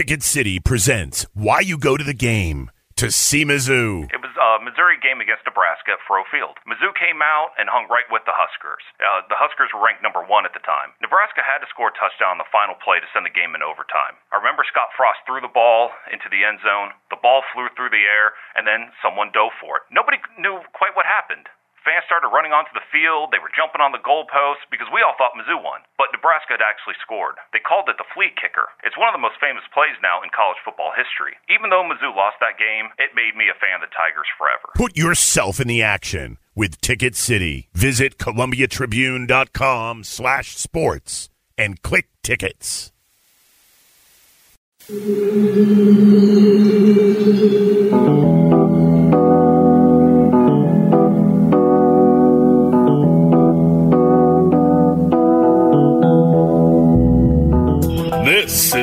Ticket City presents Why You Go to the Game to see Mizzou. It was a Missouri game against Nebraska at Faurot Field. Mizzou came out and hung right with the Huskers. Uh, the Huskers were ranked number one at the time. Nebraska had to score a touchdown on the final play to send the game in overtime. I remember Scott Frost threw the ball into the end zone. The ball flew through the air, and then someone dove for it. Nobody knew quite what happened. Fans started running onto the field. They were jumping on the goalposts because we all thought Mizzou won. But Nebraska had actually scored. They called it the flea kicker. It's one of the most famous plays now in college football history. Even though Mizzou lost that game, it made me a fan of the Tigers forever. Put yourself in the action with Ticket City. Visit ColumbiaTribune.com slash sports and click tickets.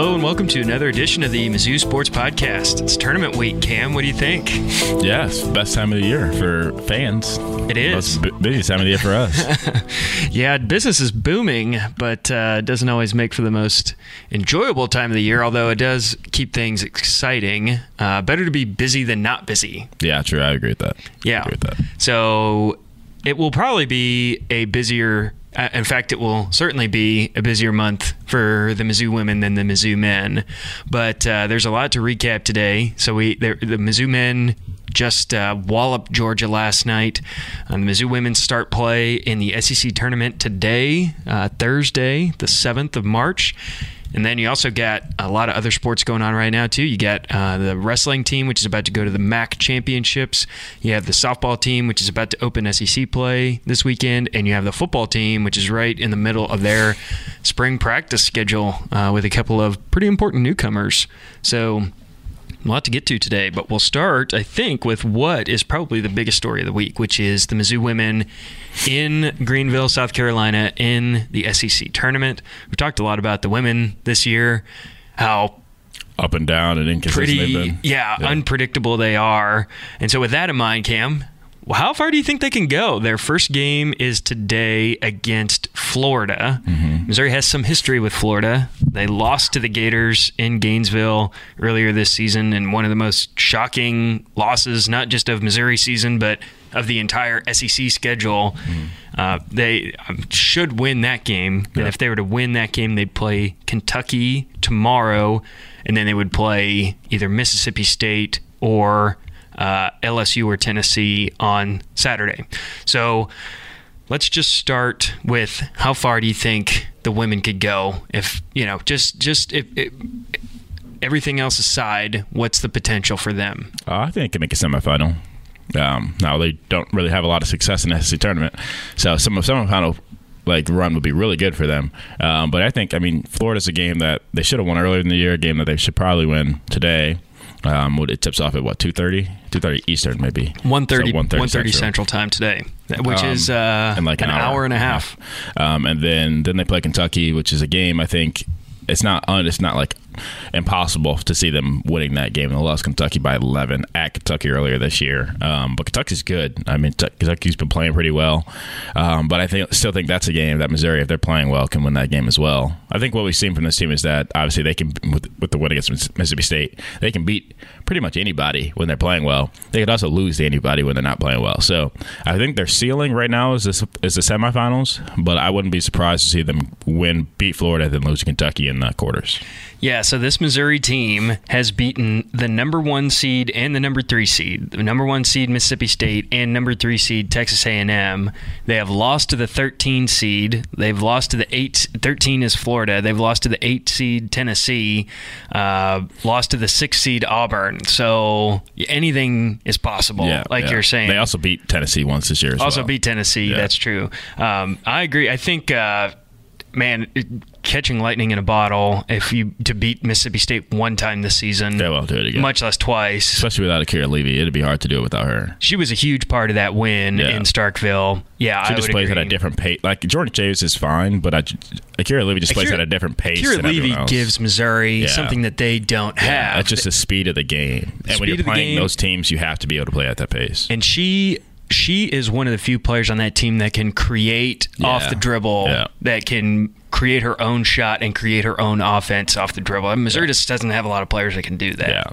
Hello and welcome to another edition of the Mizzou Sports Podcast. It's tournament week, Cam. What do you think? Yes, best time of the year for fans. It is. Bu- busiest time of the year for us. Yeah, business is booming, but uh, it doesn't always make for the most enjoyable time of the year, although it does keep things exciting. Uh, better to be busy than not busy. yeah, true. I agree with that. Yeah. I agree with that. So it will probably be a busier. Uh, in fact, it will certainly be a busier month for the Mizzou women than the Mizzou men. But uh, there's a lot to recap today. So we the, the Mizzou men just uh, walloped Georgia last night. Um, the Mizzou women start play in the SEC tournament today, uh, Thursday, the seventh of March. And then you also got a lot of other sports going on right now too. You got uh, the wrestling team, which is about to go to the MAC championships. You have the softball team, which is about to open SEC play this weekend, and you have the football team, which is right in the middle of their spring practice schedule uh, with a couple of pretty important newcomers. So a lot to get to today, but we'll start, I think, with what is probably the biggest story of the week, which is the Mizzou women in Greenville, South Carolina, in the SEC tournament. We've talked a lot about the women this year, how Up and down and inconsistent. they've pretty, been. yeah, unpredictable they are. And so, with that in mind, Cam, well, how far do you think they can go? Their first game is today against Florida. Mm-hmm. Missouri has some history with Florida. They lost to the Gators in Gainesville earlier this season, and one of the most shocking losses, not just of Missouri season, but of the entire SEC schedule. Uh, they um, should win that game, and if they were to win that game, they'd play Kentucky tomorrow, and then they would play either Mississippi State or uh, LSU or Tennessee on Saturday. So let's just start with how far do you think the women could go? If you know, just just if, if everything else aside, what's the potential for them? Uh, I think they can make a semifinal. Um, now they don't really have a lot of success in the SEC tournament, so some of semifinal like run would be really good for them. Um, but I think I mean Florida's a game that they should have won earlier in the year, a game that they should probably win today. Um, what- it tips off at what 2:30, 2:30 Eastern maybe. 130, So 1:30 130 Central. Time today, which Um, is uh, in like an, an hour. hour. and a half. Um, and then then they play Kentucky, which is a game I think it's not it's not like impossible to see them winning that game. They lost Kentucky by 11 at Kentucky earlier this year. Um, but Kentucky's good. I mean, Kentucky's been playing pretty well. Um, but I think still think that's a game that Missouri, if they're playing well, can win that game as well. I think what we've seen from this team is that obviously they can with, with the win against Mississippi State, they can beat pretty much anybody when they're playing well. They could also lose to anybody when they're not playing well. So I think their ceiling right now is this is the semifinals. But I wouldn't be surprised to see them win, beat Florida, then lose to Kentucky in the quarters. Yeah, so this Missouri team has beaten the number one seed and the number three seed. The number one seed Mississippi State and number three seed Texas A&M. They have lost to the 13 seed. They've lost to the eight. 13 is Florida. They've lost to the eight seed Tennessee. Uh, lost to the six seed Auburn. So anything is possible, Yeah, like yeah. you're saying. They also beat Tennessee once this year. As Also well. beat Tennessee. Yeah. That's true. Um, I agree. I think, uh, man, catching lightning in a bottle. If you to beat Mississippi State one time this season, They won't do it again. much less twice. especially without Akira Levy. It'd be hard to do it without her. She was a huge part of that win Yeah. in Starkville. Yeah, She I just would plays agree. at a different pace. Like Jordan James is fine, but I, Akira Levy just plays at a different pace. Akira Levy gives Missouri Yeah. something that they don't Yeah, have. it's just the speed of the game. And Speed when you're the playing game. those teams, you have to be able to play at that pace. and she she is one of the few players on that team that can create Yeah. off the dribble, Yeah. that can create her own shot and create her own offense off the dribble. And Missouri just doesn't have a lot of players that can do that. Yeah.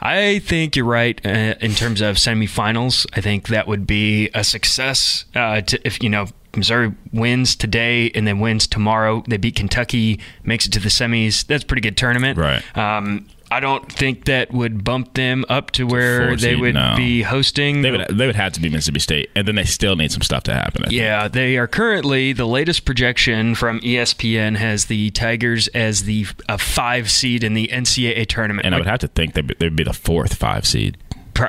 I think you're right uh, in terms of semifinals. I think that would be a success uh, to, if you know Missouri wins today and then wins tomorrow. They beat Kentucky, makes it to the semis. That's a pretty good tournament. Right. Um, I don't think that would bump them up to where they seed, would no. be hosting. They would they would have to be Mississippi State, and then they still need some stuff to happen. I think. Yeah, they are currently the latest projection from ESPN has the Tigers as the a five seed in the NCAA tournament. and I would have to think they'd be, they'd be the fourth five seed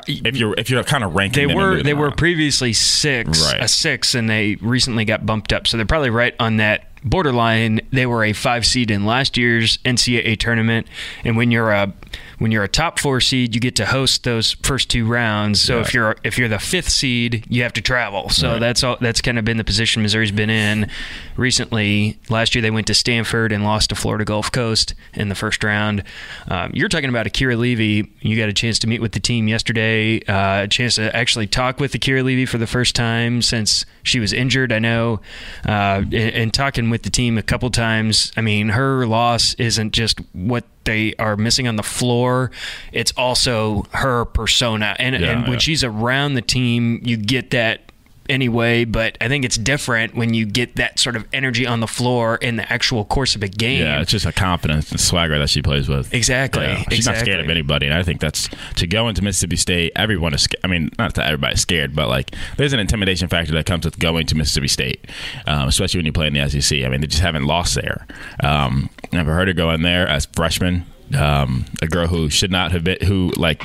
if you're if you're kind of ranking. they them were they were previously six Right. a six and they recently got bumped up so they're probably right on that borderline they were a five seed in last year's ncaa tournament. And when you're a when you're a top four seed you get to host those first two rounds. So if you're if you're the fifth seed you have to travel. So Right. that's all that's kind of been the position missouri's been in. Recently last year they went to stanford and lost to florida gulf coast in the first round. Um, you're talking about akira levy. You got a chance to meet with the team yesterday uh, a chance to actually talk with akira levy for the first time since she was injured i know. Uh, and, and talking with the team a couple times i mean her loss isn't just what they are missing on the floor it's also her persona and, Yeah, and when yeah. she's around the team you get that anyway but i think it's different when you get that sort of energy on the floor in the actual course of a game Yeah, it's just a confidence and swagger that she plays with. Exactly, Yeah, She's not scared of anybody, and I think that's to go into Mississippi State. Everyone is. I mean, not that everybody's scared, but like there's an intimidation factor that comes with going to Mississippi State, um, especially when you play in the SEC. I mean, they just haven't lost there. Um, never heard her go in there as freshman. Um, a girl who should not have been, who like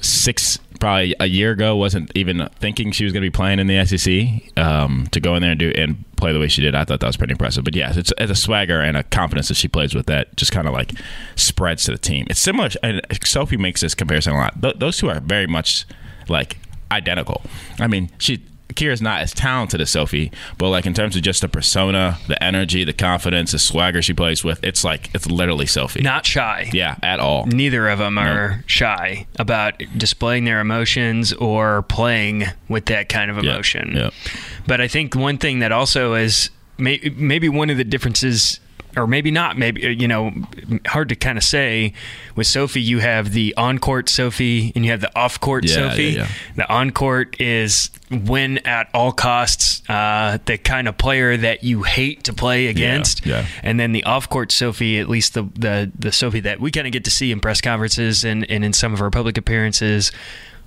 six probably a year ago wasn't even thinking she was going to be playing in the SEC um, to go in there and do and play the way she did. I thought that was pretty impressive. But yes, it's, it's a swagger and a confidence that she plays with that just kind of like spreads to the team. It's similar. And Sophie makes this comparison a lot. Th- those two are very much like identical. I mean, she. Kira's not as talented as Sophie, but like in terms of just the persona, the energy, the confidence, the swagger she plays with, it's like it's literally Sophie. not shy yeah, at all. neither of them are shy about displaying their emotions or playing with that kind of emotion. yeah. But I think one thing that also is may, maybe one of the differences, or maybe not, maybe, uh, you know, hard to kind of say. With Sophie, you have the on court Sophie and you have the off court Yeah, Sophie. yeah, yeah. The on court is win at all costs, uh, the kind of player that you hate to play against. yeah. And then the off court Sophie, at least the the, the Sophie that we kind of get to see in press conferences and, and in some of our public appearances,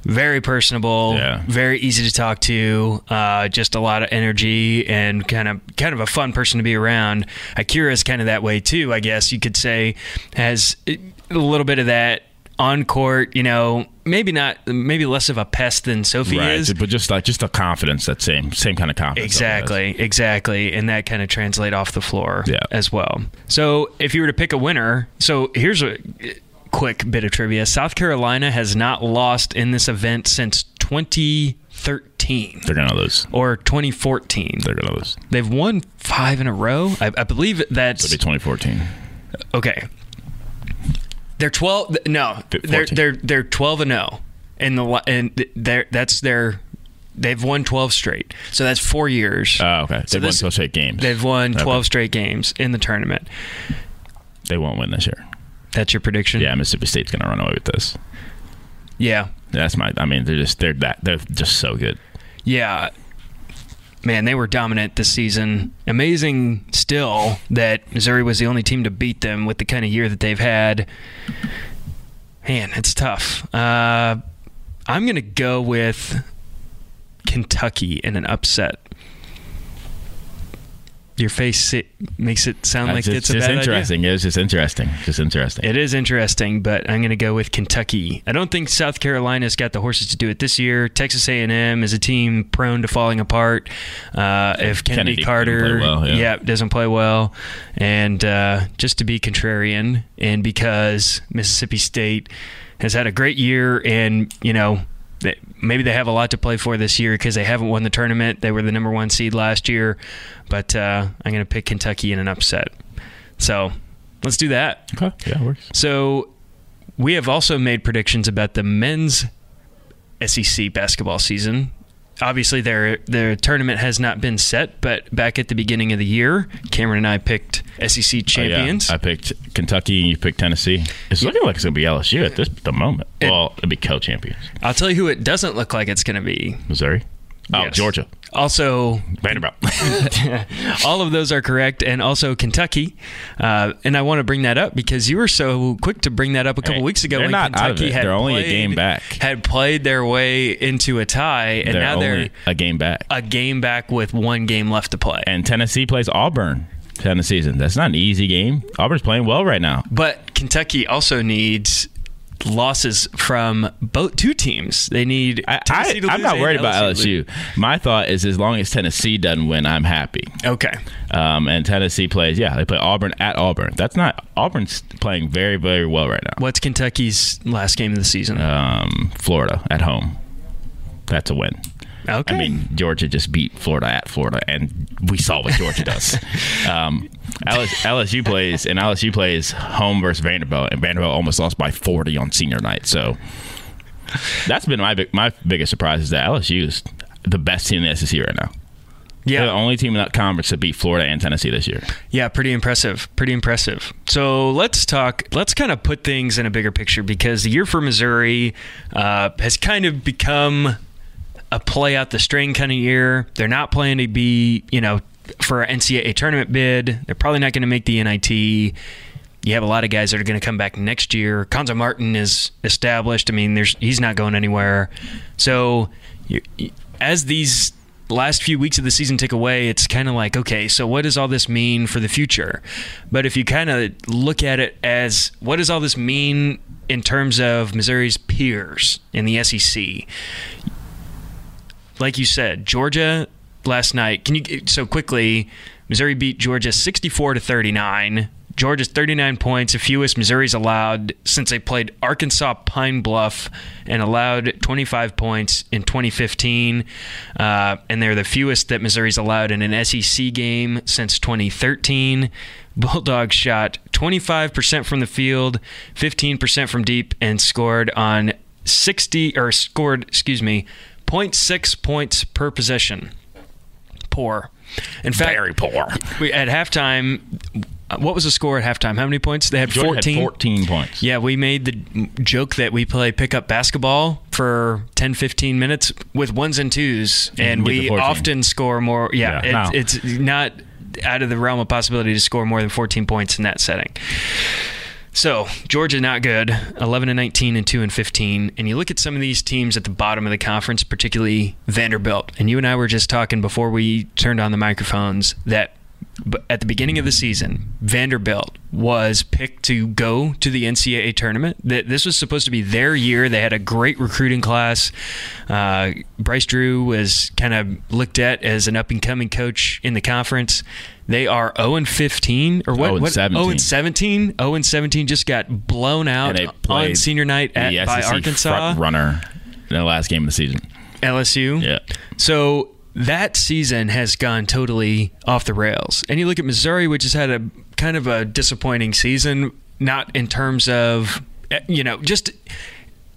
very personable, Yeah. very easy to talk to, uh, just a lot of energy and kind of kind of a fun person to be around. Akira is kind of that way too, I guess you could say, has a little bit of that on court, you know, maybe not, maybe less of a pest than Sophie right, is. but just like just the confidence, that same same kind of confidence. Exactly, exactly, and that kind of translate off the floor Yeah. as well. So if you were to pick a winner, so here's a quick bit of trivia: South Carolina has not lost in this event since 2013 They're gonna lose. or 2014. They're gonna lose. They've won five in a row. I, I believe It'll that's be 2014. okay. They're 12. No, they're they're they're 12 and 0, and the and they're that's their. They've won 12 straight, so that's four years. Oh, okay. So They've won 12 straight games. They've won Okay. 12 straight games in the tournament. They won't win this year. That's your prediction? Yeah, Mississippi State's gonna run away with this. Yeah. That's my. I mean, they're just they're that they're just so good. Yeah. Man, they were dominant this season. Amazing still that Missouri was the only team to beat them with the kind of year that they've had. Man, it's tough. Uh, I'm going to go with Kentucky in an upset. Your face it makes it sound like It's, it's, just a bad idea. interesting. It was just interesting. Just interesting. It is interesting, but I'm going to go with Kentucky. I don't think South Carolina's got the horses to do it this year. Texas A&M is a team prone to falling apart. Uh, if Kennedy, Kennedy Carter, doesn't play well, yeah. doesn't play well, and uh, just to be contrarian, and because Mississippi State has had a great year, and you know. Maybe they have a lot to play for this year because they haven't won the tournament. They were the number one seed last year, but uh, I'm going to pick Kentucky in an upset. So let's do that. okay. Yeah, it works. So we have also made predictions about the men's SEC basketball season. Obviously their their tournament has not been set, but back at the beginning of the year, Cameron and I picked SEC champions. Oh, yeah. I picked Kentucky and you picked Tennessee. It's looking like it's going to be LSU at this the moment. It- well, it'll be co-champions. I'll tell you who it doesn't look like it's going to be. Missouri. Oh, Yes. Georgia. Also, Vanderbilt. all of those are correct, and also Kentucky. Uh, and I want to bring that up because you were so quick to bring that up a couple Hey, weeks ago. they're when not out of it. had They're only a game back. Had played their way into a tie, and they're now they're a game back. a game back with one game left to play. and Tennessee plays Auburn. Tennis season. That's not an easy game. Auburn's playing well right now. But Kentucky also needs losses from both two teams. They need I, I, I'm not worried about LSU to lose. My thought is as long as Tennessee doesn't win, I'm happy. Okay. Um, and Tennessee plays, yeah, they play Auburn at Auburn. That's not Auburn's playing very, very well right now. What's Kentucky's last game of the season? Um, Florida at home. That's a win. okay. I mean, Georgia just beat Florida at Florida, and we saw what Georgia does. Um, LSU plays, and LSU plays home versus Vanderbilt, and Vanderbilt almost lost by 40 on senior night. So that's been my big, my biggest surprise is that LSU is the best team in the SEC right now. They're the only team in that conference to beat Florida and Tennessee this year. Yeah, pretty impressive. Pretty impressive. So let's talk. Let's kind of put things in a bigger picture because the year for Missouri uh, has kind of become a play out the string kind of year. They're not playing to be, you know, for an NCAA tournament bid. They're probably not going to make the NIT. You have a lot of guys that are going to come back next year. Cuonzo Martin is established. I mean, there's he's not going anywhere. So, you, as these last few weeks of the season tick away, it's kind of like, okay, so what does all this mean for the future? But if you kind of look at it as what does all this mean in terms of Missouri's peers in the SEC? Like you said, Georgia last night. Can you so quickly? Missouri beat Georgia 64 to 39. Georgia's 39 points, the fewest Missouri's allowed since they played Arkansas Pine Bluff and allowed 25 points in 2015. Uh, and they're the fewest that Missouri's allowed in an SEC game since 2013. Bulldogs shot 25% from the field, 15% from deep, and scored on 60 or scored, excuse me, 0.6 points per possession. Poor. In fact, Very poor. we, at halftime, uh, what was the score at halftime? How many points? They had 14. had 14 points. Yeah, we made the joke that we play pickup basketball for 10, 15 minutes with ones and twos, and to we often score more. Yeah, Yeah, no. it's, it's not out of the realm of possibility to score more than 14 points in that setting. So Georgia not good, 11 and 19 and 2 and 15. And you look at some of these teams at the bottom of the conference, particularly Vanderbilt. And you and I were just talking before we turned on the microphones that at the beginning of the season, Vanderbilt was picked to go to the NCAA tournament. That this was supposed to be their year. They had a great recruiting class. Uh, Bryce Drew was kind of looked at as an up and coming coach in the conference. They are 0 and 15 or what? 0 and what? 17. 0 and 17. 0 and 17 just got blown out on senior night at, by Arkansas, front runner in the last game of the season. LSU. Yeah. So that season has gone totally off the rails. And you look at Missouri, which has had a kind of a disappointing season, not in terms of, eh, you know, just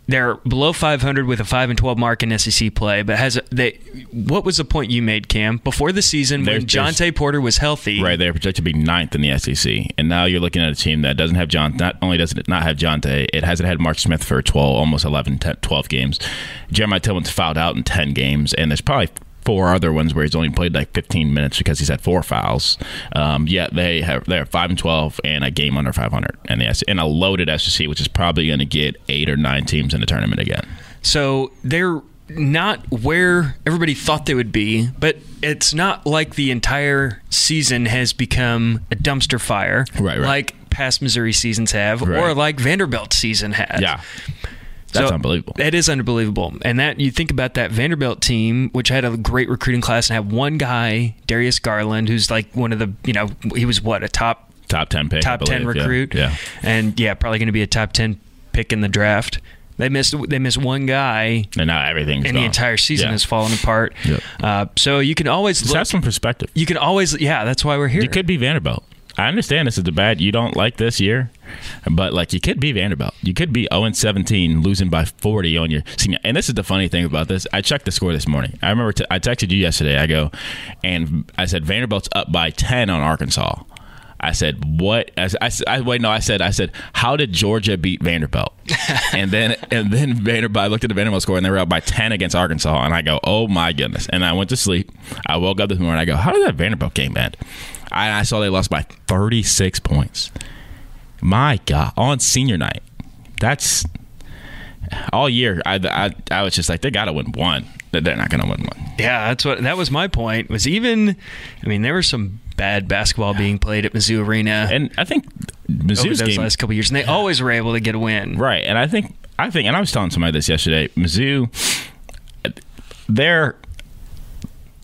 they're below 500 with a 5 and 12 mark in SEC play, but has they what was the point you made, Cam? Before the season when There's- there's- Jontay Porter was healthy. Right, they're projected to be ninth in the SEC, and now you're looking at a team that doesn't have John. Not only does it not have Day, it hasn't had Mark Smith for 12, almost 11, 10, 12 games. Jeremiah Tilmon's fouled out in 10 games, and there's probably four other ones where he's only played like 15 minutes because he's had four fouls. Um, yet they have they're five and 12 and a game under 500, and the S- and a loaded SEC, which is probably going to get eight or nine teams in the tournament again. So they're not where everybody thought they would be, but it's not like the entire season has become a dumpster fire, Right, right. like past Missouri seasons have, or like Vanderbilt season has. Yeah, that's So, unbelievable. That is unbelievable. And that you think about that Vanderbilt team, which had a great recruiting class and had one guy, Darius Garland, who's like one of the, you know, he was what, a top top 10 pick, top 10 believe. Yeah, recruit. Yeah. And yeah, probably going to be a top 10 pick in the draft. They missed they missed one guy And now everything's and the entire season Yeah. has fallen apart. Yep. Uh, so you can always Just look, have some perspective. you can always yeah, that's why we're here. You could be Vanderbilt. I understand this is the bad you don't like this year, but like you could be Vanderbilt. You could be 0 17, losing by 40 on your senior. And this is the funny thing about this. I checked the score this morning. I remember t- I texted you yesterday. I go, and I said Vanderbilt's up by 10 on Arkansas. I said, "What?" I, I, I, wait, no. I said, "I said, how did Georgia beat Vanderbilt?" and then, and then Vanderbilt. I looked at the Vanderbilt score, and they were up by ten against Arkansas. And I go, "Oh my goodness!" And I went to sleep. I woke up this morning. I go, "How did that Vanderbilt game end?" I, I saw they lost by thirty six points. My God, on senior night, that's all year. I, I, I was just like, they got to win one. They're not going to win one. Yeah, that's what that was my point. Was even, I mean, there were some bad basketball being played at Mizzou Arena, and I think Mizzou's those game, last couple years, and they always were able to get a win. Right, and I think I think, and I was telling somebody this yesterday. Mizzou, they're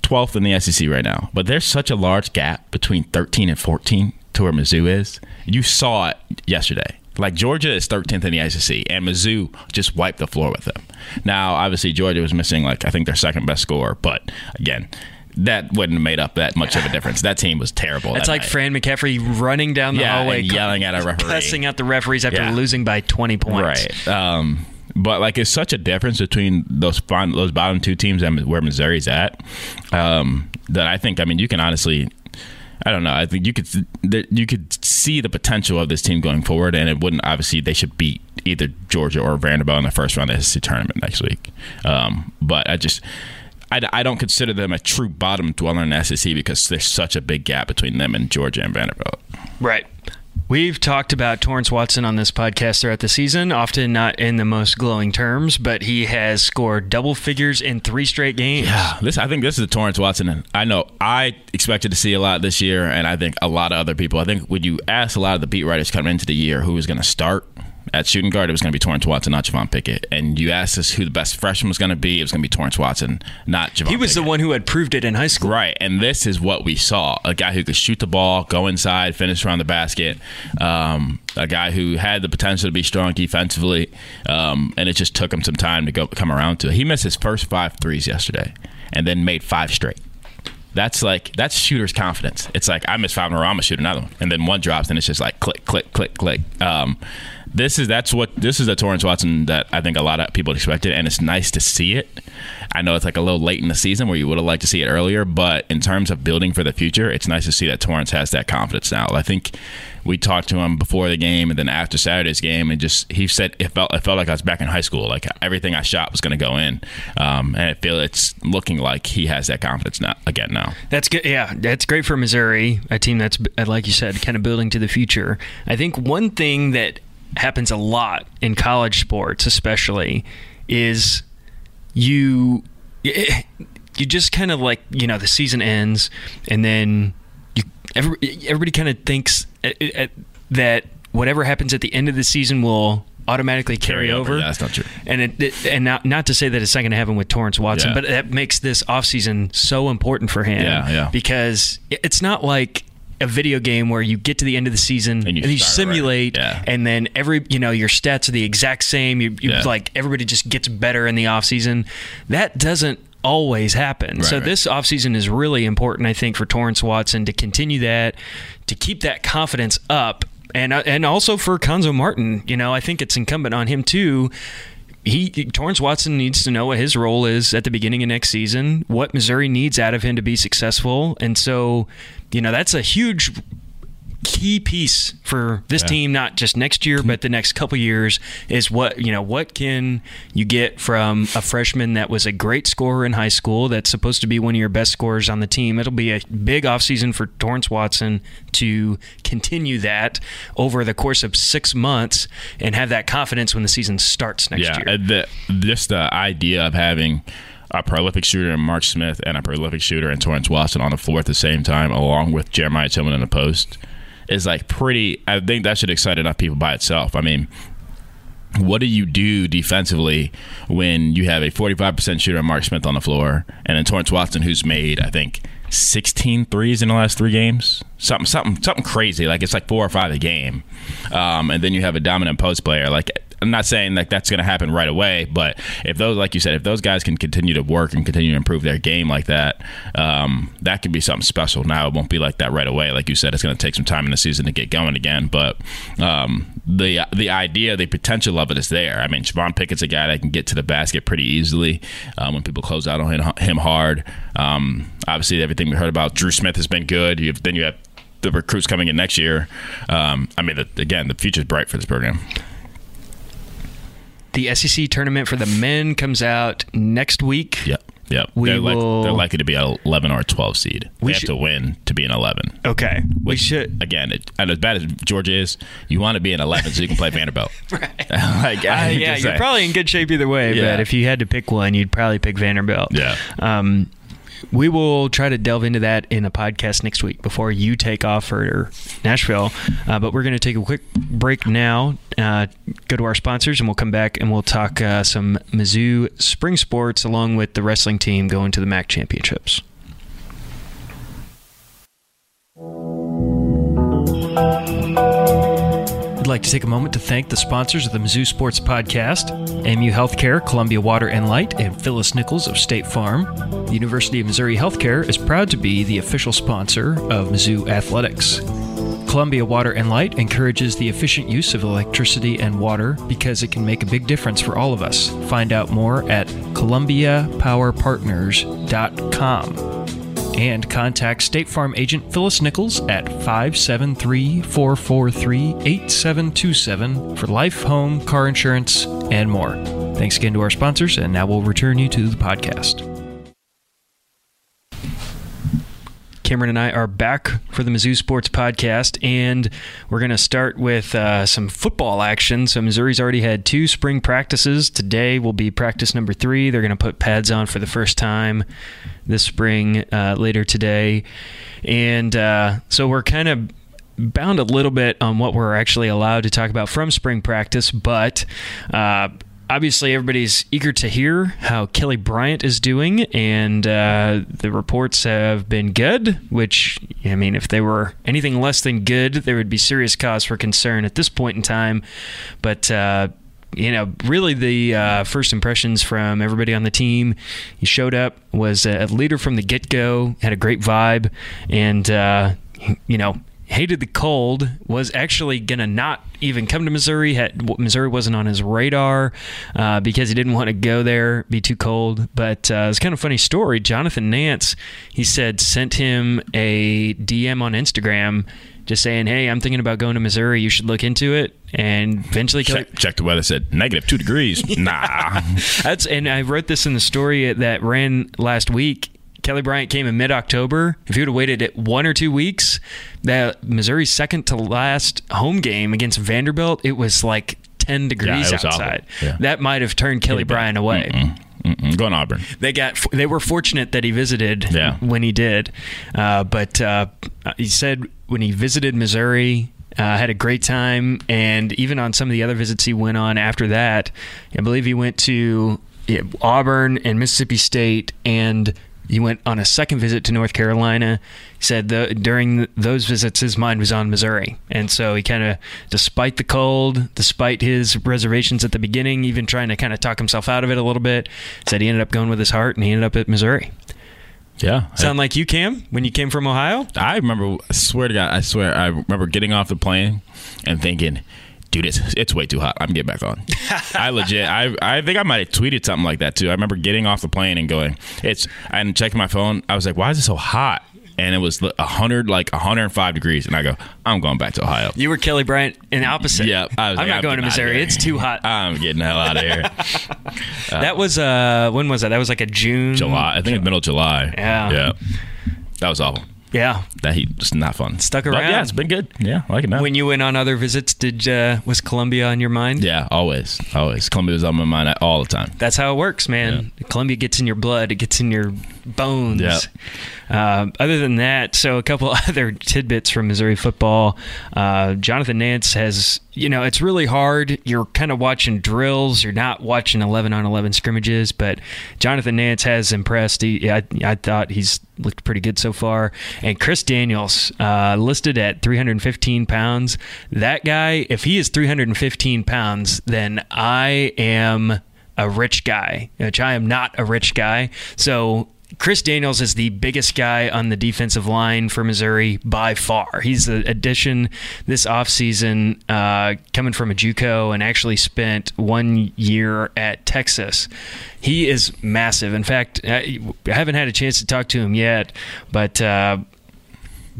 12th in the SEC right now, but there's such a large gap between 13 and 14 to where Mizzou is. You saw it yesterday. Like Georgia is 13th in the SEC, and Mizzou just wiped the floor with them. Now, obviously, Georgia was missing like I think their second best score, but again, that wouldn't have made up that much of a difference. That team was terrible. It's like night. Fran McCaffery running down the yeah, hallway, yelling at a referee, cussing out the referees after yeah. losing by 20 points. Right. Um, but like, it's such a difference between those those bottom two teams and where Missouri's at um, that I think. I mean, you can honestly. I don't know. I think you could you could see the potential of this team going forward, and it wouldn't obviously they should beat either Georgia or Vanderbilt in the first round of the SEC tournament next week. Um, but I just I, I don't consider them a true bottom dweller in the SEC because there's such a big gap between them and Georgia and Vanderbilt. Right. We've talked about Torrence Watson on this podcast throughout the season, often not in the most glowing terms, but he has scored double figures in three straight games. Yeah, this I think this is the Torrence Watson. I know I expected to see a lot this year, and I think a lot of other people. I think when you ask a lot of the beat writers coming into the year who is going to start, at shooting guard, it was going to be Torrence Watson, not Javon Pickett. And you asked us who the best freshman was going to be, it was going to be Torrence Watson, not Javon He was Pickett. the one who had proved it in high school. Right. And this is what we saw a guy who could shoot the ball, go inside, finish around the basket, um, a guy who had the potential to be strong defensively. Um, and it just took him some time to go come around to it. He missed his first five threes yesterday and then made five straight. That's like that's shooter's confidence. It's like I miss five in a row, I'm gonna shoot another one, and then one drops, and it's just like click, click, click, click. Um, this is that's what this is the Torrence Watson that I think a lot of people expected, and it's nice to see it. I know it's like a little late in the season where you would have liked to see it earlier, but in terms of building for the future, it's nice to see that Torrence has that confidence now. I think we talked to him before the game and then after Saturday's game, and just he said it felt it felt like I was back in high school. Like everything I shot was going to go in, um, and I feel it's looking like he has that confidence now again now. That's good. Yeah, that's great for Missouri, a team that's like you said, kind of building to the future. I think one thing that happens a lot in college sports, especially, is you you just kind of like you know the season ends and then you every, everybody kind of thinks uh, uh, that whatever happens at the end of the season will automatically carry, Carry over. over. Yeah, that's not true. And it, it- and not not to say that it's not going to happen with Torrence Watson, Yeah. but that makes this offseason so important for him. Yeah, yeah. Because it's not like a video game where you get to the end of the season And and you you, right. simulate Yeah. and then every you know your stats are the exact same you, you Yeah. like everybody just gets better in the offseason that doesn't always happen so right. this offseason is really important i think for torrence watson to continue that to keep that confidence up and uh, and also for Cuonzo Martin you know i think it's incumbent on him too he Torrence Watson needs to know what his role is at the beginning of next season, what Missouri needs out of him to be successful, and so you know that's a huge key piece for this Yeah. team not just next year but the next couple years is what you know what can you get from a freshman that was a great scorer in high school that's supposed to be one of your best scorers on the team it'll be a big offseason for Torrence Watson to continue that over the course of 6 months and have that confidence when the season starts next yeah, year the, just the idea of having a prolific shooter in Mark Smith and a prolific shooter in Torrence Watson on the floor at the same time, along with Jeremiah Tilmon in the post, is like pretty. I think that should excite enough people by itself. I mean, what do you do defensively when you have a 45% shooter, Mark Smith, on the floor, and then Torrence Watson, who's made, I think, 16 threes in the last three games. Something, something, something crazy. Like it's like four or five a game. Um, and then you have a dominant post player. Like I'm not saying that that's going to happen right away, but if those, like you said, if those guys can continue to work and continue to improve their game like that, um, that could be something special. Now it won't be like that right away. Like you said, it's going to take some time in the season to get going again. But um, the the idea, the potential of it is there. I mean, Javon Pickett's a guy that can get to the basket pretty easily um, when people close out on him hard. Um, obviously, everything we heard about Dru Smith has been good. You've, then you have the recruits coming in next year. Um, I mean, the, again, the future's bright for this program. The SEC tournament for the men comes out next week. Yep. Yep. We they're, will- like, they're likely to be an 11 or a 12 seed. We they have should- to win to be an 11. Okay. We Which, should. Again, it, and as bad as Georgia is, you want to be an 11 so you can play Vanderbilt. right. like, Uh, yeah, you're say. probably in good shape either way. Yeah. But if you had to pick one, you'd probably pick Vanderbilt. Yeah. Um, we will try to delve into that in a podcast next week before you take off for Nashville. Uh, but we're going to take a quick break now, uh, go to our sponsors, and we'll come back and we'll talk uh, some Mizzou spring sports along with the wrestling team going to the MAC championships. I'd like to take a moment to thank the sponsors of the Mizzou Sports Podcast AMU Healthcare, Columbia Water and Light, and Phyllis Nichols of State Farm. The University of Missouri Healthcare is proud to be the official sponsor of Mizzou Athletics. Columbia Water and Light encourages the efficient use of electricity and water because it can make a big difference for all of us. Find out more at columbiapowerpartners.com and contact State Farm agent Phyllis Nichols at 573 443 8727 for life, home, car insurance, and more. Thanks again to our sponsors, and now we'll return you to the podcast. Cameron and I are back for the Mizzou Sports Podcast, and we're going to start with uh, some football action. So, Missouri's already had two spring practices. Today will be practice number three. They're going to put pads on for the first time this spring uh, later today. And uh, so, we're kind of bound a little bit on what we're actually allowed to talk about from spring practice, but uh, obviously everybody's eager to hear how Kelly Bryant is doing, and uh, the reports have been good. Which I mean, if they were anything less than good, there would be serious cause for concern at this point in time. But uh, you know, really the uh, first impressions from everybody on the team. He showed up, was a leader from the get go, had a great vibe, and uh, you know hated the cold was actually gonna not even come to missouri had missouri wasn't on his radar uh, because he didn't want to go there be too cold but uh, it's kind of funny story jonathan nance he said sent him a dm on instagram just saying hey i'm thinking about going to missouri you should look into it and eventually Check, check the weather. Said negative two degrees. nah. that's and i wrote this in the story that ran last week Kelly Bryant came in mid October. If you would have waited it one or two weeks, that Missouri's second to last home game against Vanderbilt, it was like 10 degrees awful. outside. Yeah. That might have turned Kelly Bryant away. Mm-mm. Going Auburn. They got they were fortunate that he visited Yeah. when he did, uh, but uh, he said when he visited Missouri. Uh, had a great time, and even on some of the other visits he went on after that, I believe he went to yeah, Auburn and Mississippi State, and he went on a second visit to North Carolina. Said the, during those visits, his mind was on Missouri, and so he kind of, despite the cold, despite his reservations at the beginning, even trying to kind of talk himself out of it a little bit, said he ended up going with his heart, and he ended up at Missouri. Yeah. Sound like you, Cam, when you came from Ohio? I remember, I swear to God, I swear, I remember getting off the plane and thinking, dude, it's, it's way too hot. I'm getting back on. I legit, I, I think I might have tweeted something like that too. I remember getting off the plane and going, it's, and checking my phone. I was like, why is it so hot? And it was a hundred, like 105 degrees. And I go, I'm going back to Ohio. You were Kelly Bryant in opposite. Yeah, I was I'm like, not going to Missouri. It's too hot. I'm getting the hell out of here. that was uh, when was that? That was like a June, July, I think it's middle of July. Yeah. Yeah. That was awful. Yeah. That heat was not fun. Stuck But around. yeah, it's been good. Yeah, I like it now. When you went on other visits, did uh, was Columbia on your mind? yeah, always, always. Columbia was on my mind all the time. That's how it works, man. Columbia gets in your blood. It gets in your bones. Yep. Uh, other than that, so a couple other tidbits from Missouri football. Uh, Jonathan Nance has, you know, it's really hard. You're kind of watching drills. You're not watching 11 on 11 scrimmages, but Jonathan Nance has impressed. He, I, I thought he's looked pretty good so far. And Chris Daniels, uh, listed at 315 pounds. That guy, if he is 315 pounds, then I am a rich guy, which I am not a rich guy. So Chris Daniels is the biggest guy on the defensive line for Missouri by far. He's the addition this offseason uh, coming from a JUCO and actually spent one year at Texas. He is massive. In fact, I haven't had a chance to talk to him yet, but uh,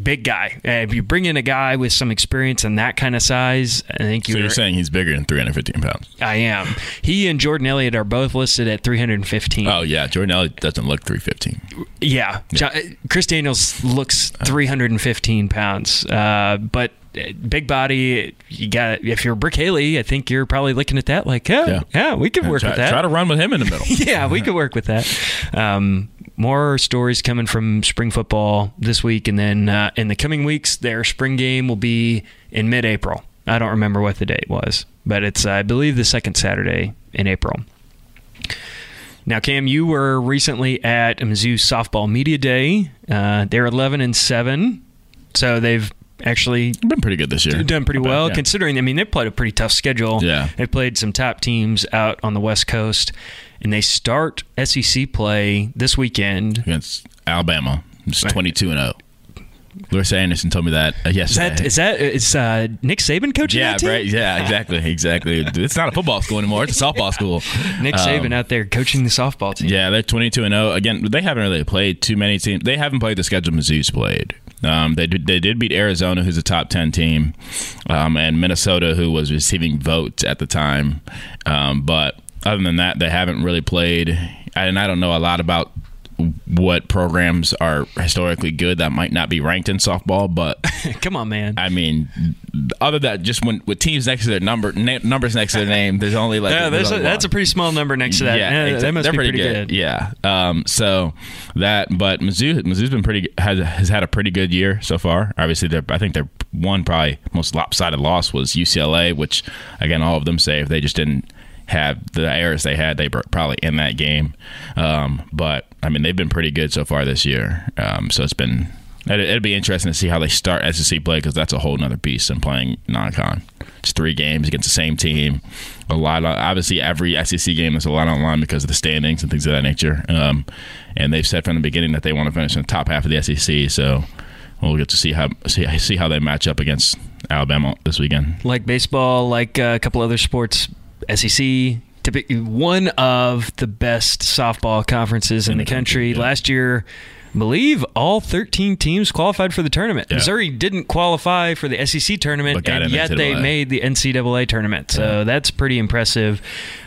big guy. Uh, if you bring in a guy with some experience and that kind of size, I think you're. you're saying he's bigger than 315 pounds? I am. He and Jordan Elliott are both listed at 315. Oh yeah, Jordan Elliott doesn't look 315. Yeah, Jo- Chris Daniels looks 315 pounds, uh, but uh, big body. You got if you're Brick Haley, I think you're probably looking at that like, yeah, yeah, Yeah. we could work try, with that. try to run with him in the middle. yeah, we could work with that. Um, more stories coming from spring football this week, and then uh, in the coming weeks, their spring game will be in mid-April. I don't remember what the date was, but it's I believe the second Saturday in April. Now, Cam, you were recently at Mizzou Softball Media Day. Uh, they're 11 and seven, so they've actually Been pretty good this year. done pretty well yeah. considering. I mean, they played a pretty tough schedule. Yeah. they played some top teams out on the West Coast, and they start SEC play this weekend. against Alabama. It's 22 and 0. Larissa Anderson told me that uh, Is that is that is uh, Nick Saban coaching yeah, that team? right. Yeah, exactly, exactly. It's not a football school anymore; it's a softball school. Nick Um, Saban out there coaching the softball team. Yeah, they're 22 and 0. Again, they haven't really played too many teams. They haven't played the schedule Mizzou's played. Um, they did, they did beat Arizona, who's a top 10 team, um, and Minnesota, who was receiving votes at the time. Um, but other than that, they haven't really played. And I don't know a lot about what programs are historically good that might not be ranked in softball, but Come on, man. I mean, other than that, just when with teams next to their number, na- numbers next to their name, there's only like yeah, there's a, that's a pretty small number next to that. Yeah, Yeah, that must They're be pretty, pretty good. good. Yeah. Um, so that, but Mizzou, Mizzou's been pretty has has had a pretty good year so far. Obviously, they're, I think their one probably most lopsided loss was UCLA, which again, all of them say if they just didn't have the errors they had, they probably in that game. Um, but I mean, they've been pretty good so far this year. Um, so it's been. It'd, it'd be interesting to see how they start SEC play because that's a whole nother beast than playing non-con. It's three games against the same team. A lot of obviously every SEC game is a lot online because of the standings and things of that nature. Um, and they've said from the beginning that they want to finish in the top half of the SEC. So we'll get to see how see, see how they match up against Alabama this weekend. like baseball, like uh, a couple other sports, SEC, typically one of the best softball conferences in, In the the country. country, yeah. Last year, I believe all 13 teams qualified for the tournament. Yeah. Missouri didn't qualify for the SEC tournament, and yet they made the NCAA tournament. So that's pretty impressive.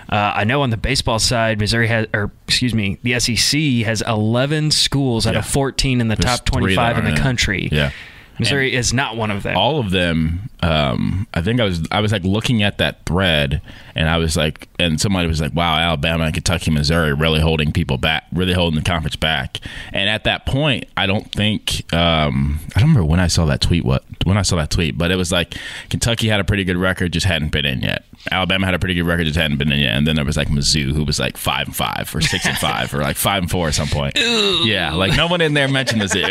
Uh, I know on the baseball side, Missouri has, or excuse me, the SEC has 11 schools out of 14 in the There's top 25 in the country. Yeah. Missouri is not one of them. all of them um, i think i was i was like looking at that thread and i was like and somebody was like wow alabama and kentucky missouri really holding people back really holding the conference back. And at that point i don't think um, i don't remember when i saw that tweet what when i saw that tweet but it was like kentucky had a pretty good record just hadn't been in yet. Alabama had a pretty good record just hadn't been in yet. And then there was like mizzou who was like five and five or six and five or like five and four at some point. Yeah like no one in there mentioned mizzou.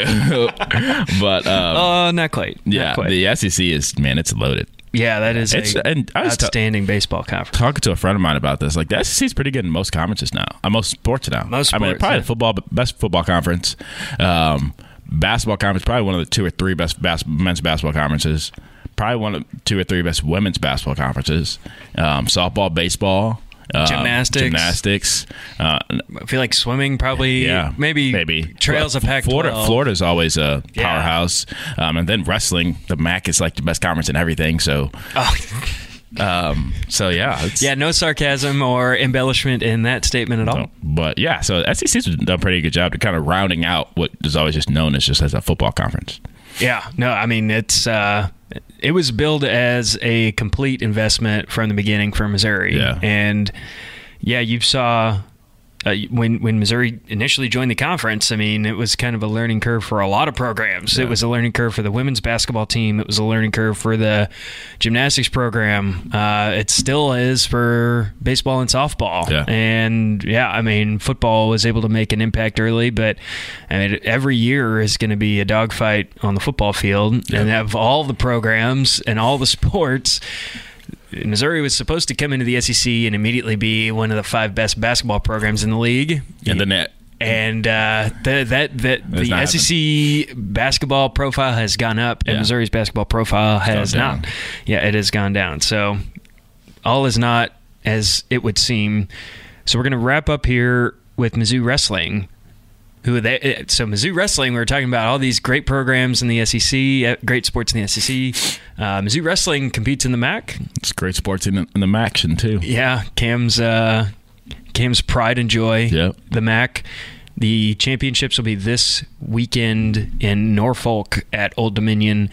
But um, Oh, not quite. Not yeah, quite. the SEC is man, it's loaded. Yeah, that is It's- and I was ta- outstanding baseball conference. Talking to a friend of mine about this, like the SEC is pretty good in most conferences now. Uh, most sports now. Most I mean, sports, probably yeah. the football best football conference. Um, basketball conference probably one of the two or three best bas- men's basketball conferences. Probably one of two or three best women's basketball conferences. Um, softball, baseball. Um, Gymnastics. gymnastics. Uh, I feel like swimming probably, yeah, maybe, maybe trails of Pac-12. Florida, Florida's always a Yeah. powerhouse, um, and then wrestling. The MAC is like the best conference in everything. So, Oh, um, so yeah, it's, yeah, no sarcasm or embellishment in that statement at all. But yeah, so SEC's done a pretty good job to kind of rounding out what is always just known as just as a football conference. Yeah, no, I mean it's uh, it was billed as a complete investment from the beginning for Missouri. Yeah. and yeah, you saw uh, when when Missouri initially joined the conference, I mean, it was kind of a learning curve for a lot of programs. It was a learning curve for the women's basketball team. It was a learning curve for the gymnastics program. Uh, it still is for baseball and softball. Yeah. And yeah, I mean, football was able to make an impact early, but I mean, every year is going to be a dogfight on the football field, and of all the programs and all the sports. Missouri was supposed to come into the SEC and immediately be one of the five best basketball programs in the league. And the net. And uh, the, that that the SEC basketball profile has gone up, and Yeah. Missouri's basketball profile has not. Yeah, it has gone down. So all is not as it would seem. So we're going to wrap up here with Mizzou wrestling. Who they? eh, So Mizzou wrestling. We were talking about all these great programs in the SEC, eh, great sports in the SEC. Uh, Mizzou wrestling competes in the MAC. It's great sports in the, in the action too. Yeah, Cam's uh, Cam's pride and joy. Yep. The MAC. The championships will be this weekend in Norfolk at Old Dominion,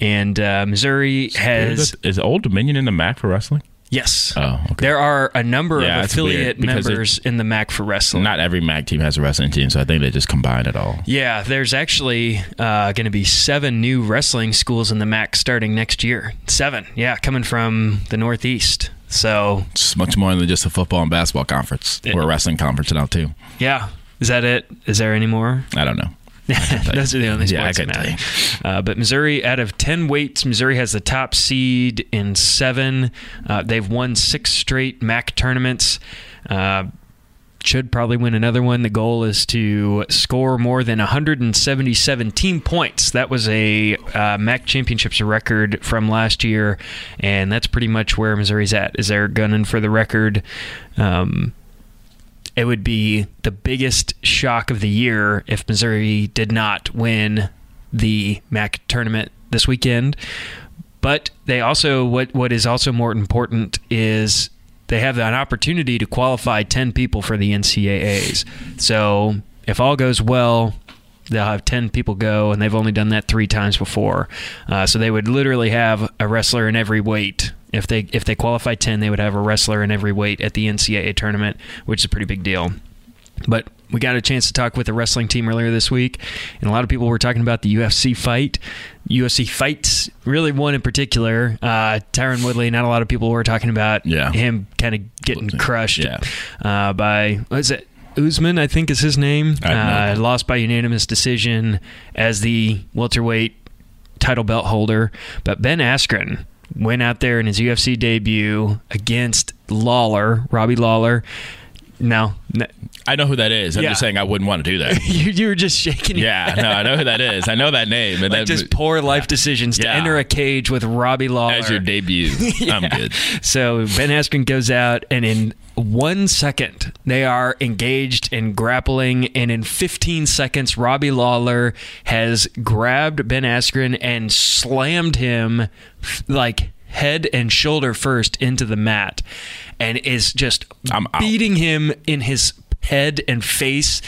and uh, Missouri has Is Old Dominion in the MAC for wrestling? Yes. Oh, okay. There are a number Yeah, of affiliate because it- members in the MAC for wrestling. Not every MAC team has a wrestling team, so I think they just combine it all. yeah, there's actually uh, going to be seven new wrestling schools in the MAC starting next year. Seven, yeah, coming from the Northeast. So It's much more than just a football and basketball conference or a wrestling conference now too. yeah, is that it? Is there any more? I don't know. Those are the only Yeah, I sports that matter. Uh, but Missouri, out of 10 weights, Missouri has the top seed in seven. Uh, they've won six straight MAC tournaments. Uh, should probably win another one. The goal is to score more than 177 team points. That was a uh, MAC championships record from last year, and that's pretty much where Missouri's at. Is they're gunning for the record. Um, it would be the biggest shock of the year if Missouri did not win the MAC tournament this weekend. But they also what what is also more important is they have an opportunity to qualify 10 people for the NCAAs. So, if all goes well, they'll have 10 people go and they've only done that 3 times before. Uh, so they would literally have a wrestler in every weight. If they if they qualify 10, they would have a wrestler in every weight at the NCAA tournament, which is a pretty big deal. But we got a chance to talk with the wrestling team earlier this week, and a lot of people were talking about the UFC fight. UFC fights, really one in particular. Uh, Tyron Woodley. Not a lot of people were talking about Yeah. him kind of getting crushed Yeah. uh, by what is it? Usman, I think is his name. I have no Uh, lost by unanimous decision as the welterweight title belt holder. But Ben Askren went out there in his UFC debut against Lawler, Robbie Lawler. No, no I know who that is. I'm Yeah. just saying I wouldn't want to do that. you, you were just shaking. yeah, no, I know who that is. I know that name. And Like that, just poor life decisions to Yeah. enter a cage with Robbie Lawler. as your debut, I'm good. So Ben Askren goes out, and in one second, they are engaged in grappling. And in 15 seconds, Robbie Lawler has grabbed Ben Askren and slammed him like head and shoulder first into the mat and is just I'm out. beating him in his head and face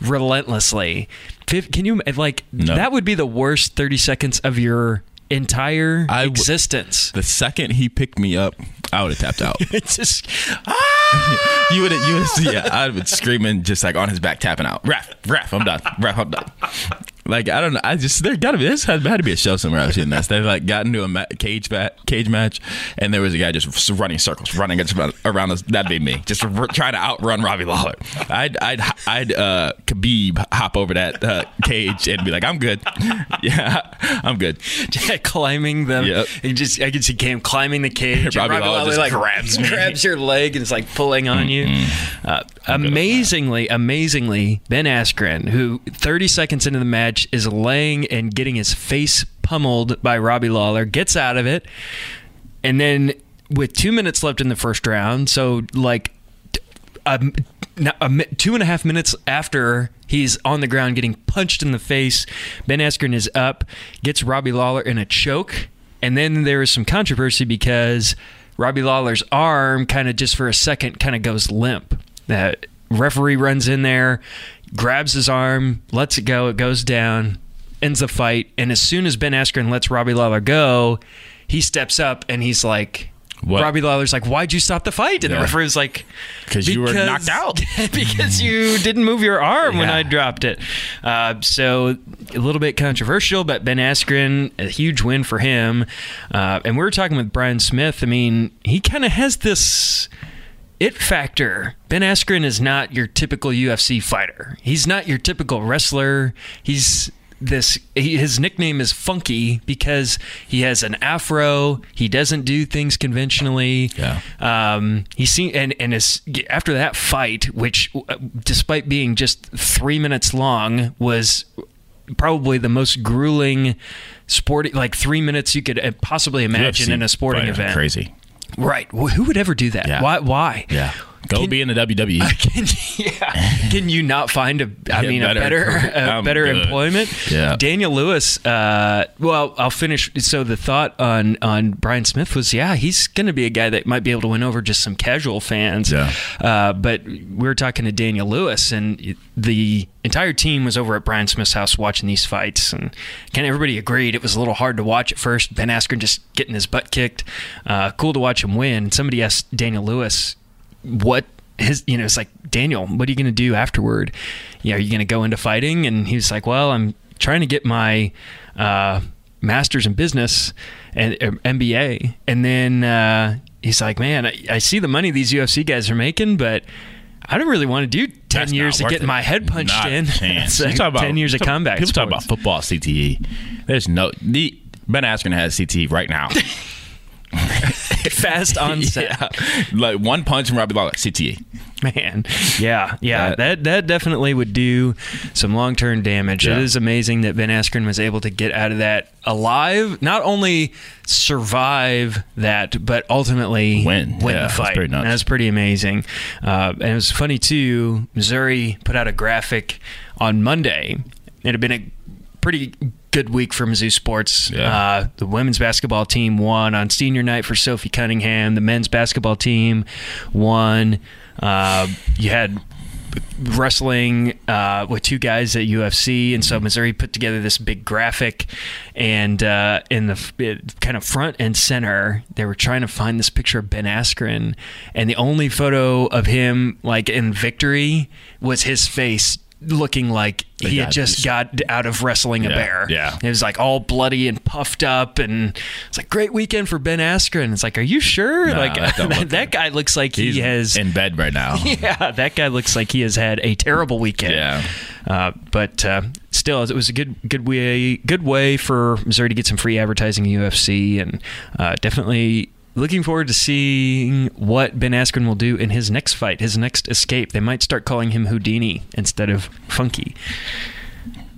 relentlessly. Can you, like, No. that would be the worst 30 seconds of your entire I w- existence. The second he picked me up, I would have tapped out. It's just you would you would yeah, I would screaming just like on his back tapping out. Ref, ref, I'm done. Ref, I'm done. Like I don't know. I just there gotta be this had, had to be a show somewhere I've seen this. They like got into a ma- cage bat, cage match, and there was a guy just running circles, running around, around us. That'd be me, just r- trying to outrun Robbie Lawler. I'd I'd I'd uh, Khabib hop over that uh, cage and be like, I'm good. Yeah, I'm good. climbing the. Yep. You just I can see Cam climbing the cage. and Robbie Lawler just grabs me. grabs your leg and is like pulling on you. Uh, amazingly, amazingly, Ben Askren, who 30 seconds into the match is laying and getting his face pummeled by Robbie Lawler, gets out of it, and then with two minutes left in the first round, so like a, two and a half minutes after he's on the ground getting punched in the face, Ben Askren is up, gets Robbie Lawler in a choke, and then there is some controversy because Robbie Lawler's arm kind of just for a second kind of goes limp. The referee runs in there, grabs his arm, lets it go, it goes down, ends the fight, and as soon as Ben Askren lets Robbie Lawler go, he steps up and he's like, What? Robbie Lawler's like, "Why'd you stop the fight?" And the referee's like, "Because you were knocked out." because you didn't move your arm when I dropped it." Uh, so a little bit controversial, but Ben Askren, a huge win for him. Uh, and we were talking with Brian Smith. I mean, he kind of has this it factor. Ben Askren is not your typical UFC fighter. He's not your typical wrestler. He's this he, his nickname is Funky because he has an afro. He doesn't do things conventionally. Yeah. Um, he seen and and his, after that fight, which uh, despite being just three minutes long, was probably the most grueling sporting like three minutes you could uh, possibly imagine UFC in a sporting event. Crazy. Right. Wh- Who would ever do that? Yeah. Why? Why? Yeah. Go Can- be in the. WWE. Can, yeah. Can you not find a? I Yeah, mean, a better. better, a I'm better good. employment. Yeah. Daniel Lewis. Uh, well, I'll finish. So the thought on on Brian Smith was, yeah, he's going to be a guy that might be able to win over just some casual fans. Yeah. Uh, but we were talking to Daniel Lewis, and the entire team was over at Brian Smith's house watching these fights, and kind of everybody agreed it was a little hard to watch at first. Ben Askren just getting his butt kicked. Uh, cool to watch him win. Somebody asked Daniel Lewis what his you know it's like Daniel, what are you going to do afterward? Yeah, are you going to go into fighting? And he was like, well, I'm trying to get my uh, master's in business and uh, MBA, and then uh, he's like, man, I, I see the money these UFC guys are making, but I don't really want to do ten That's years of getting it. my head punched Not in. It's You like talk about- ten years of combat. People talk about football CTE. There's no the Ben Askren has CTE right now. fast onset. yeah. Like one punch from Robbie Lawler, CTE. Man, yeah, yeah, That- that that definitely would do some long term damage. It Yeah. is amazing that Ben Askren was able to get out of that alive. Not only survive that, but ultimately Win. win Yeah, the that's fight. pretty nuts. That's pretty amazing. Uh, and it was funny too. Missouri put out a graphic on Monday. It had been a pretty good week for Mizzou sports. Yeah. Uh, the women's basketball team won on senior night for Sophie Cunningham. The men's basketball team won. Uh, you had wrestling uh, with two guys at UFC, and so Missouri put together this big graphic, and uh, in the it, kind of front and center, they were trying to find this picture of Ben Askren, and the only photo of him like in victory was his face looking like he had just these- got out of wrestling a bear. yeah. It was like all bloody and puffed up, and it's like great weekend for Ben Askren. It's like, are you sure? Nah, like that that, that guy looks like He's he has in bed right now. yeah, that guy looks like he has had a terrible weekend. Yeah. Uh, but uh, still, it was a good good way good way for Missouri to get some free advertising in UFC, and uh, definitely looking forward to seeing what Ben Askren will do in his next fight, his next escape. They might start calling him Houdini instead of Funky.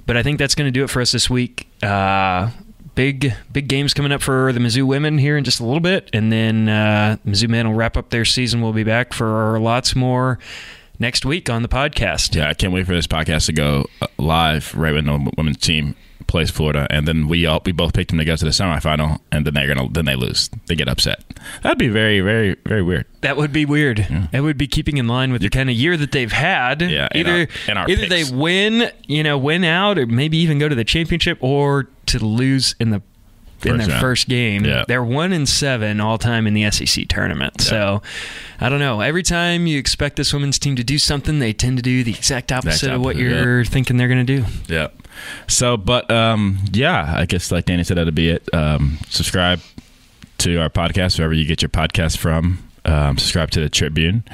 But I think that's going to do it for us this week. Uh, big big games coming up for the Mizzou women here in just a little bit, and then uh, Mizzou men will wrap up their season. We'll be back for lots more next week on the podcast. Yeah, I can't wait for this podcast to go uh, live right when the women's team plays Florida, and then we all we both picked them to go to the semifinal, and then they're gonna then they lose, they get upset. That'd be very very very weird. That would be weird. That would be keeping in line with the kind of year that they've had. Yeah, and either our- and our either picks. they win, you know, win out, or maybe even go to the championship, or to lose in the in First their round. first game. Yeah. They're one and seven all time in the SEC tournament. So I don't know. Every time you expect this women's team to do something, they tend to do the exact opposite of what you're thinking they're going to do. Yeah. So, but um, yeah, I guess like Danny said, that'll be it. Um, subscribe to our podcast wherever you get your podcast from. Um, subscribe to the Tribune.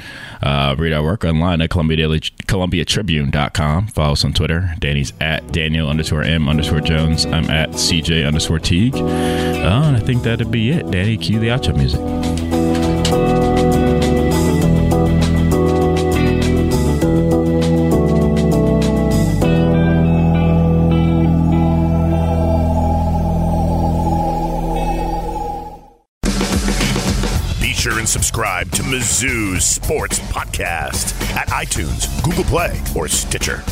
Uh, read our work online at Columbia Daily, ColumbiaTribune.com. Follow us on Twitter. Danny's at Daniel underscore M underscore Jones. I'm at CJ underscore Teague. Uh, and I think that'd be it. Danny, cue the outro music. and subscribe to Mizzou Sports Podcast at iTunes, Google Play, or Stitcher.